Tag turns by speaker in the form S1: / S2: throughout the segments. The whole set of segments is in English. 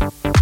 S1: you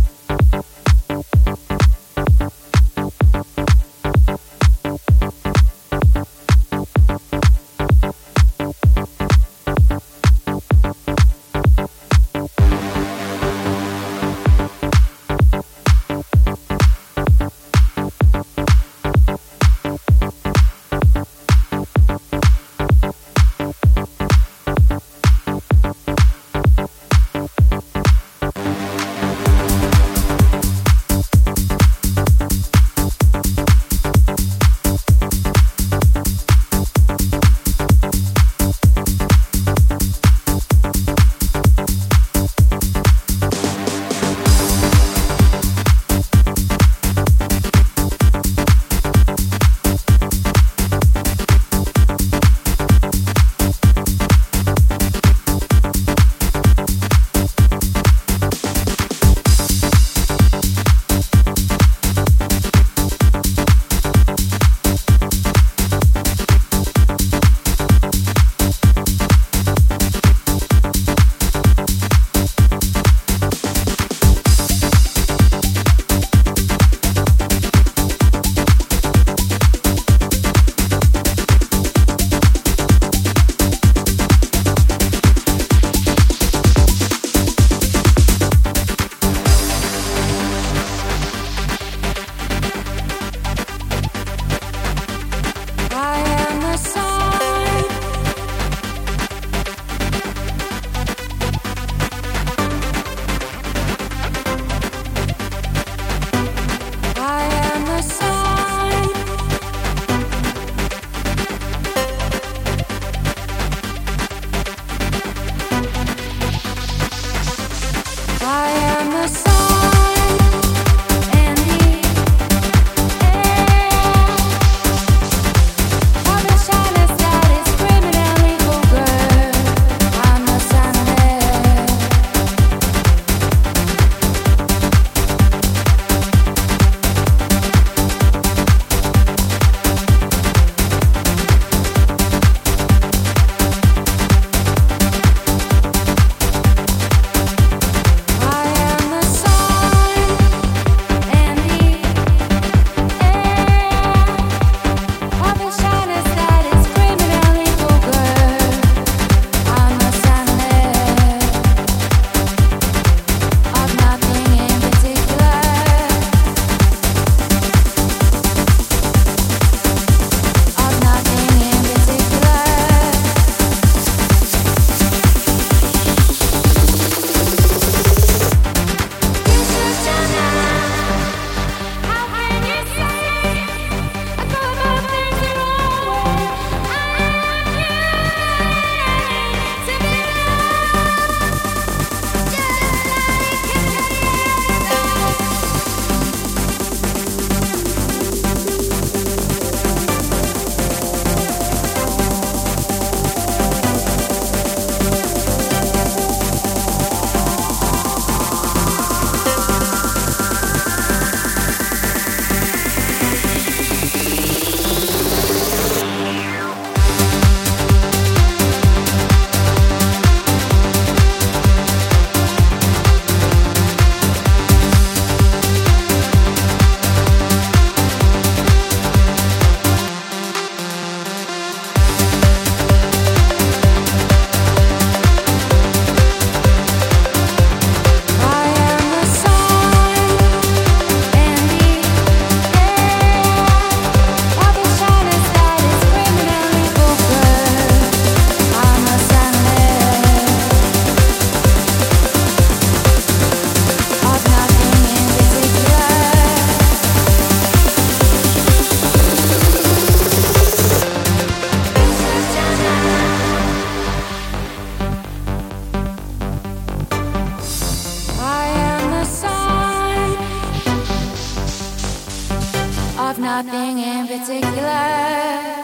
S1: nothing in particular.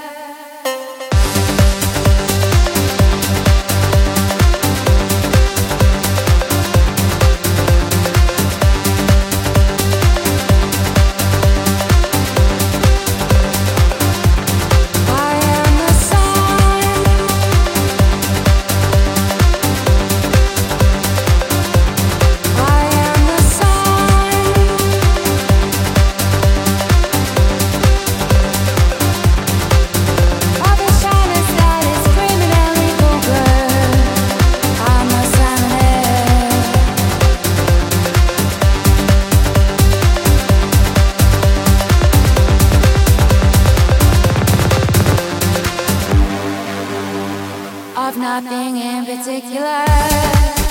S1: particular.